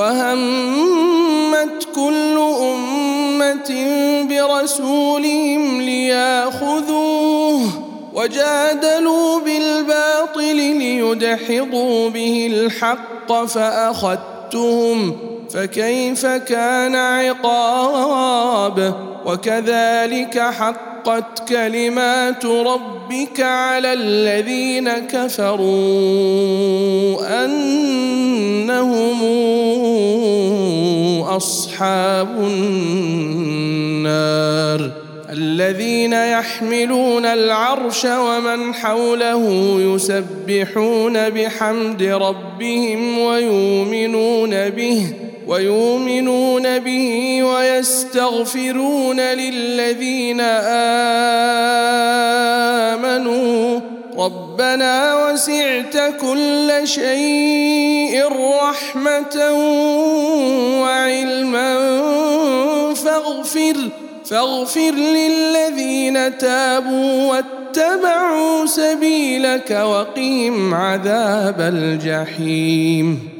وهمت كل أمة برسولهم ليأخذوه وجادلوا بالباطل ليدحضوا به الحق فأخذتهم فكيف كان عقاب وكذلك حقت كلمات ربك على الذين كفروا أنهم أصحاب النار الذين يحملون العرش ومن حوله يسبحون بحمد ربهم ويؤمنون به ويؤمنون به ويستغفرون للذين آمنوا. ربنا وسعت كل شيء رحمة وعلما. فاغفر فاغفر للذين تابوا واتبعوا سبيلك وقهم عذاب الجحيم.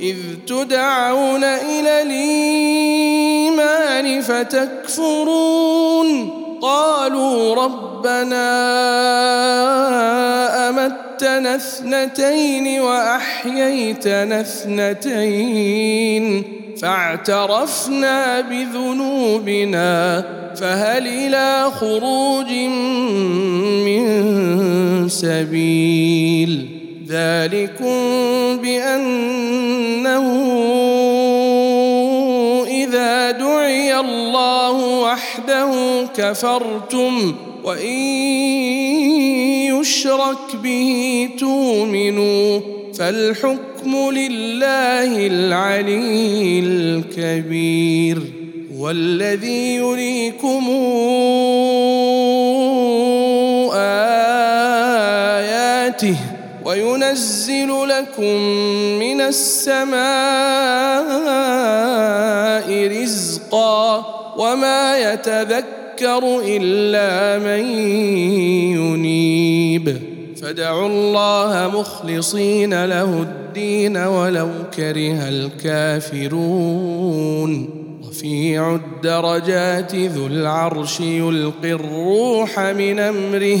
إذ تدعون إلى الإيمان فتكفرون. قالوا ربنا أمتنا اثنتين وأحييتنا اثنتين فاعترفنا بذنوبنا فهل إلى خروج من سبيل. ذلكم بأنه إذا دعي الله وحده كفرتم وإن يشرك به تؤمنوا فالحكم لله العلي الكبير والذي يريكم آياته وينزل لكم من السماء رزقا وما يتذكر إلا من ينيب. فدعوا الله مخلصين له الدين ولو كره الكافرون. رفيع الدرجات ذو العرش يلقي الروح من أمره.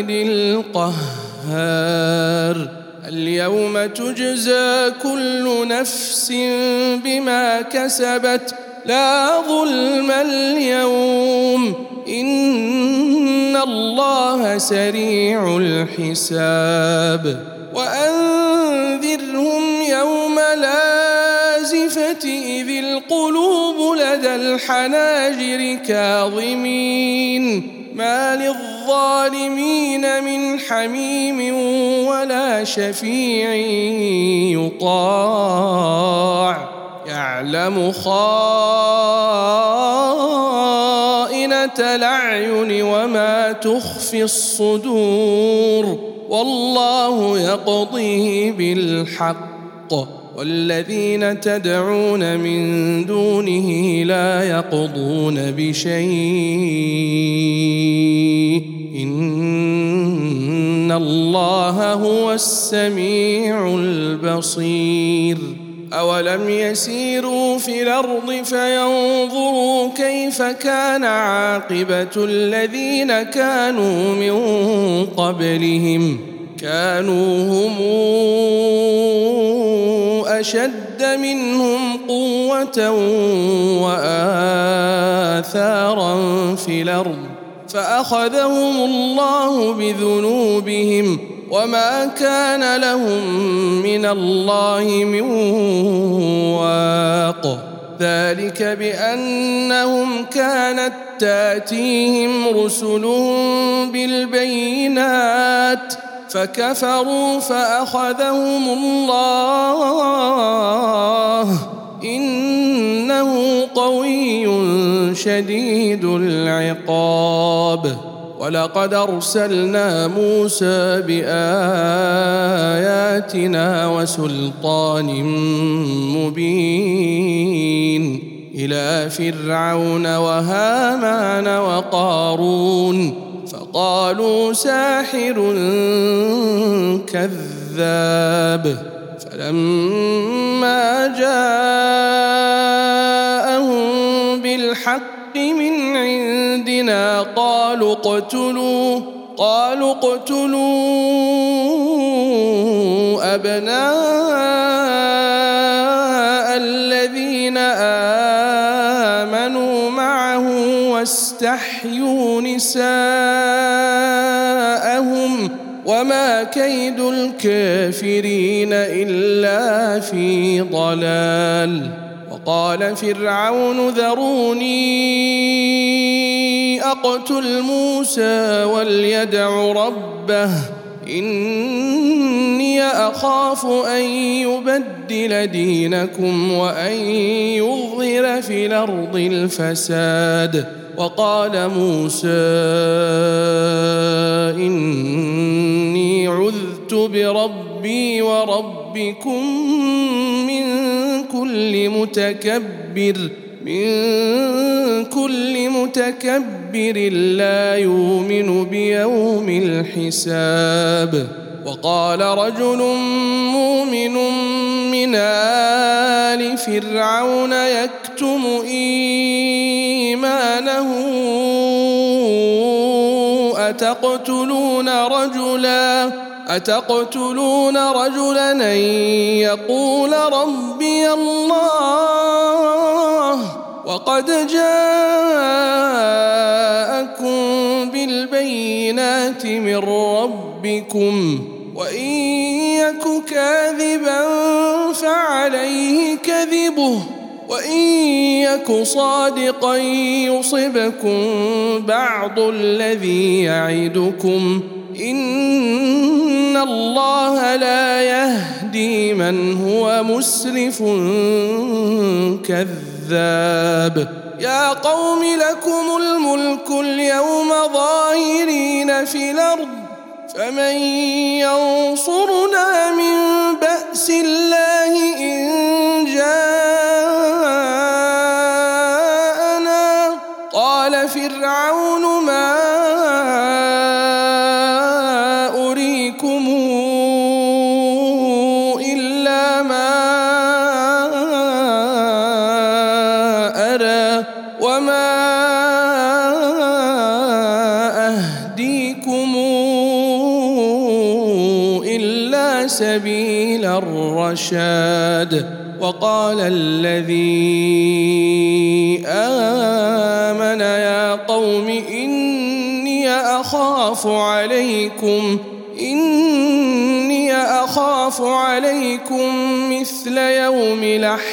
الواحد القهار. اليوم تجزى كل نفس بما كسبت. لا ظلم اليوم. إن الله سريع الحساب. وأنذرهم يوم لازفة إذ القلوب لدى الحناجر كاظمين. ما للظالمين من حميم ولا شفيع يطاع. يعلم خائنة الأعين وما تخفي الصدور. والله يقضي بالحق. والذين تدعون من دونه لا يقضون بشيء. إن الله هو السميع البصير. أولم يسيروا في الأرض فينظروا كيف كان عاقبة الذين كانوا من قبلهم. كانوا هم أشد منهم قوة وآثارا في الأرض فأخذهم الله بذنوبهم وما كان لهم من الله من واق ذلك بأنهم كانت تأتيهم رسلهم بالبينات فكفروا فأخذهم الله. إنه قوي شديد العقاب. ولقد أرسلنا موسى بآياتنا وسلطان مبين. إلى فرعون وهامان وقارون. فقالوا ساحر كذاب. فلما جاءهم بالحق من عندنا قالوا اقتلوا قالوا اقتلوا أبناء واستحيوا نساءهم وما كيد الكافرين إلا في ضلال. وقال فرعون ذروني أقتل موسى وليدع ربه إني أخاف أن يبدل دينكم وأن يظهر في الأرض الفساد. وقال موسى إني عذت بربي وربكم من كل متكبر من كل متكبر لا يؤمن بيوم الحساب. وقال رجل مؤمن من آل فرعون يكتم إيمانه أتقتلون رجلا؟ أتقتلون رجلا أن يقول ربي الله وقد جاءكم بالبينات من ربكم وإن يك كاذبا فعليه كذبه وإن يك صادقا يصبكم بعض الذي يعدكم ان الله لا يهدي من هو مسرف كذاب يا قوم لكم الملك اليوم ظاهرين في الأرض فمن ينصرنا من بأس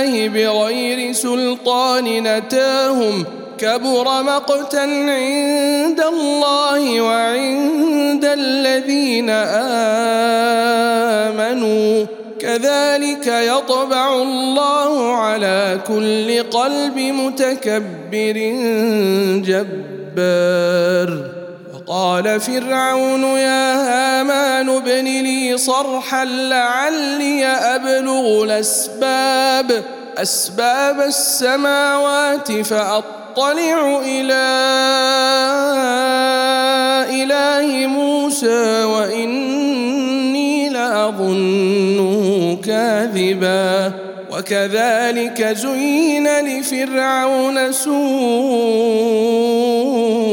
الله بغير سلطان نتاهم كبر مقتا عند الله وعند الذين آمنوا. كذلك يطبع الله على كل قلب متكبر جبار. وقال فرعون يا هامان ابن لي صرحا لعلي أبلغ الأسباب أسباب السماوات فأطلع إلى إله موسى وإني لأظنه كاذبا. وكذلك زين لفرعون سوء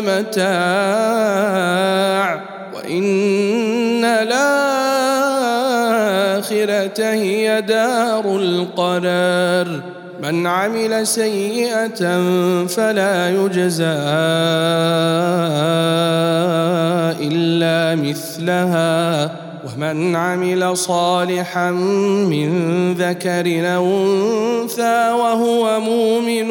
متاع وإن الآخرة هي دار القرار. من عمل سيئة فلا يجزى إلا مثلها. ومن عمل صالحا من ذكر أو أنثى وهو مؤمن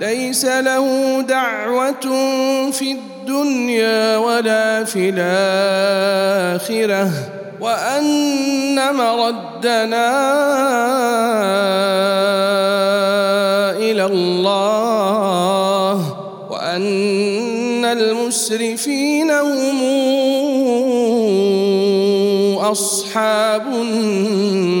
ليس له دعوة في الدنيا ولا في الآخرة وأن مردنا إلى الله وأن المسرفين هم أصحاب النار.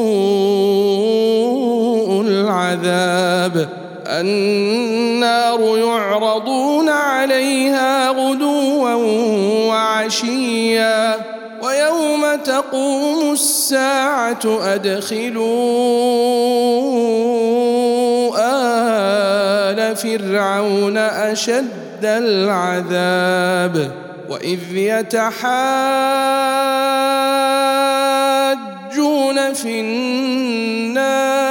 العذاب. النار يعرضون عليها غدوا وعشيا. ويوم تقوم الساعة أدخلوا آل فرعون أشد العذاب. وإذ يتحاجون في النار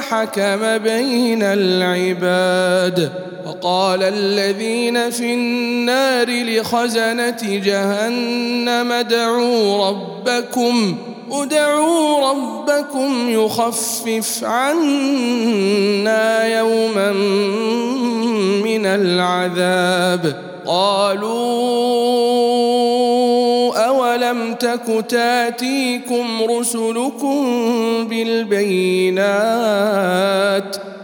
حكم بين العباد وقال الذين في النار لخزنة جهنم ادعوا ربكم ادعوا ربكم يخفف عنا يوما من العذاب. قالوا أولم تك تاتيكم رسلكم بالبينات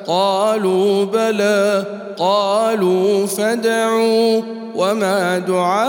قالوا بلى قالوا فدعوا وما دعاء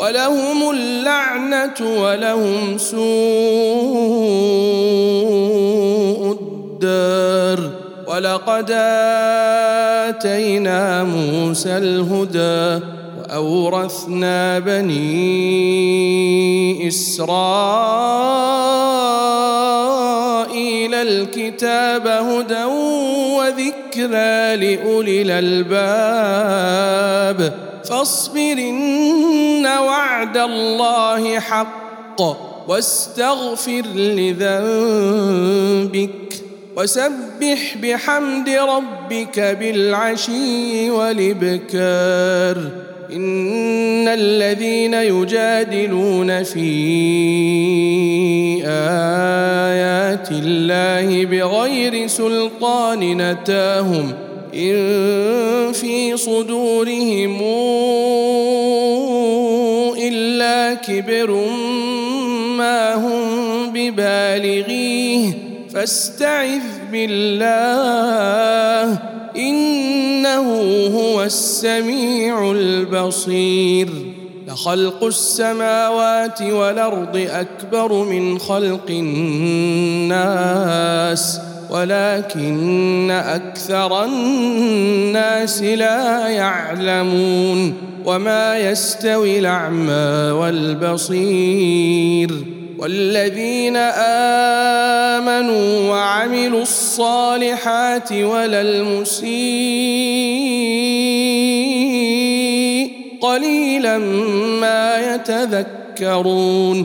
ولهم اللعنة ولهم سوء الدار. ولقد آتينا موسى الهدى وأورثنا بني إسرائيل الكتاب هدى وذكرى لأولي الألباب. فاصبر ان وعد الله حق واستغفر لذنبك وسبح بحمد ربك بالعشي والإبكار. إن الذين يجادلون في آيات الله بغير سلطان نتاهم ان في صدورهم الا كبر ما هم ببالغيه فاستعذ بالله انه هو السميع البصير لخلق السماوات والارض اكبر من خلق الناس ولكن أكثر الناس لا يعلمون وما يستوي الأعمى والبصير والذين آمنوا وعملوا الصالحات ولا المسيء قليلا ما يتذكرون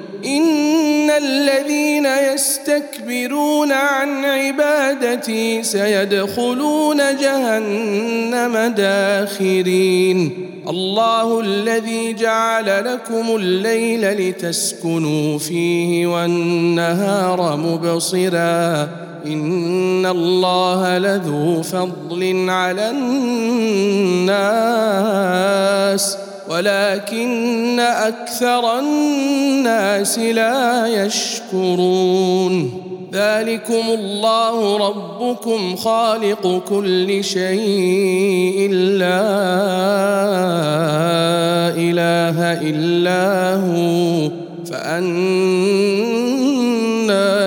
إن الذين يستكبرون عن عبادتي سيدخلون جهنم داخرين. الله الذي جعل لكم الليل لتسكنوا فيه والنهار مبصرا. إن الله لذو فضل على الناس. ولكن أكثر الناس لا يشكرون. ذلكم الله ربكم خالق كل شيء. لا إله إلا هو. فأنا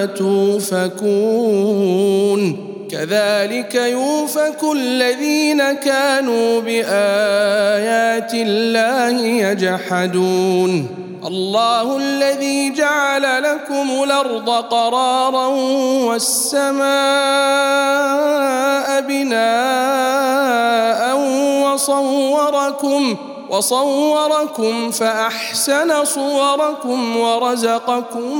توفكون. كذلك يوفك الذين كانوا بآيات الله يجحدون. الله الذي جعل لكم الأرض قرارا والسماء بناء وصوركم وصوركم فأحسن صوركم ورزقكم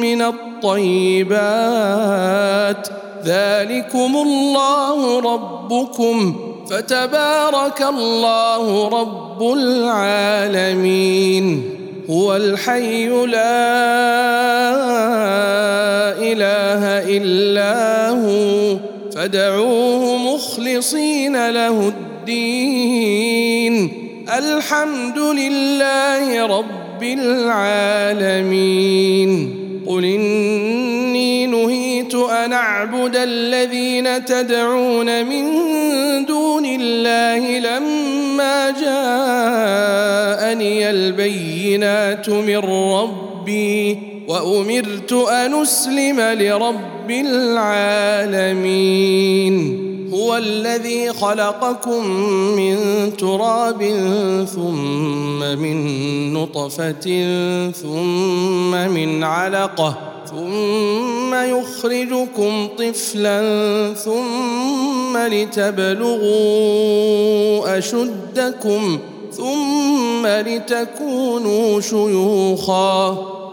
من الطيبات. ذلكم الله ربكم. فتبارك الله رب العالمين. هو الحي لا إله إلا هو. فدعوه مخلصين له الدين. الحمد لله رب العالمين. قل إني نهيت أن أعبد الذين تدعون من دون الله لما جاءني البينات من ربي. وأمرت أن أسلم لرب العالمين. هو الذي خلقكم من تراب ثم من نطفة ثم من علقة ثم يخرجكم طفلا ثم لتبلغوا أشدكم ثم لتكونوا شيوخا.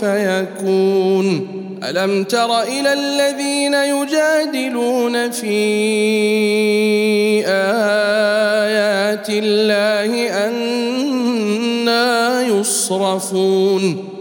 فيكون. ألم تر إلى الذين يجادلون في آيات الله أنا يصرفون؟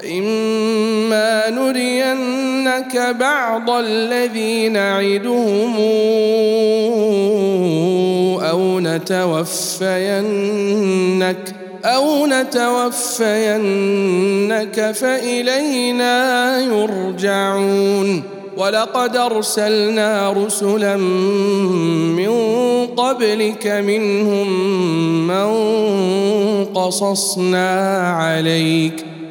فإما نرينك بعض الذي نعدهم أو نتوفينك أو نتوفينك فإلينا يرجعون. ولقد أرسلنا رسلا من قبلك منهم من قصصنا عليك.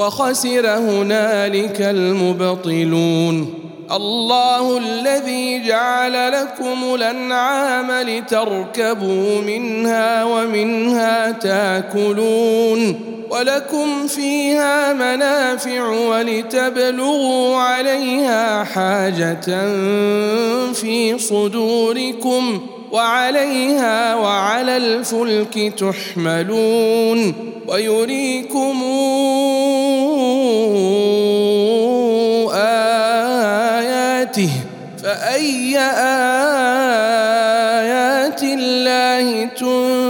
وخسر هنالك المبطلون. الله الذي جعل لكم الأنعام لتركبوا منها ومنها تاكلون. ولكم فيها منافع ولتبلغوا عليها حاجة في صدوركم. وعليها وعلى الفلك تحملون ويريكم آياته فأي آيات الله تنكرون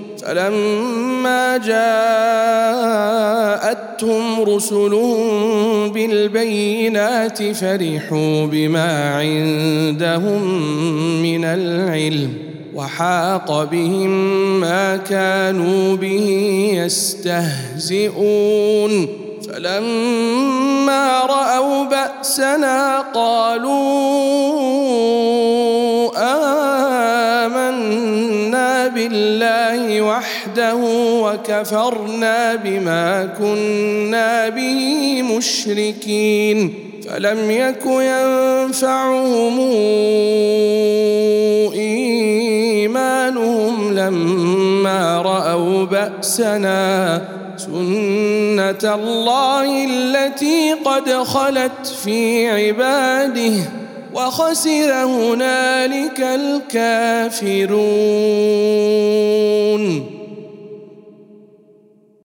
فلما جاءتهم رسلهم بالبينات فرحوا بما عندهم من العلم وحاق بهم ما كانوا به يستهزئون. فلما رأوا بأسنا قالوا امنا بالله وحده وكفرنا بما كنا به مشركين. فلم يك ينفعهم إيمانهم لما رأوا بأسنا. سنة الله التي قد خلت في عباده. وخسر هنالك الكافرون.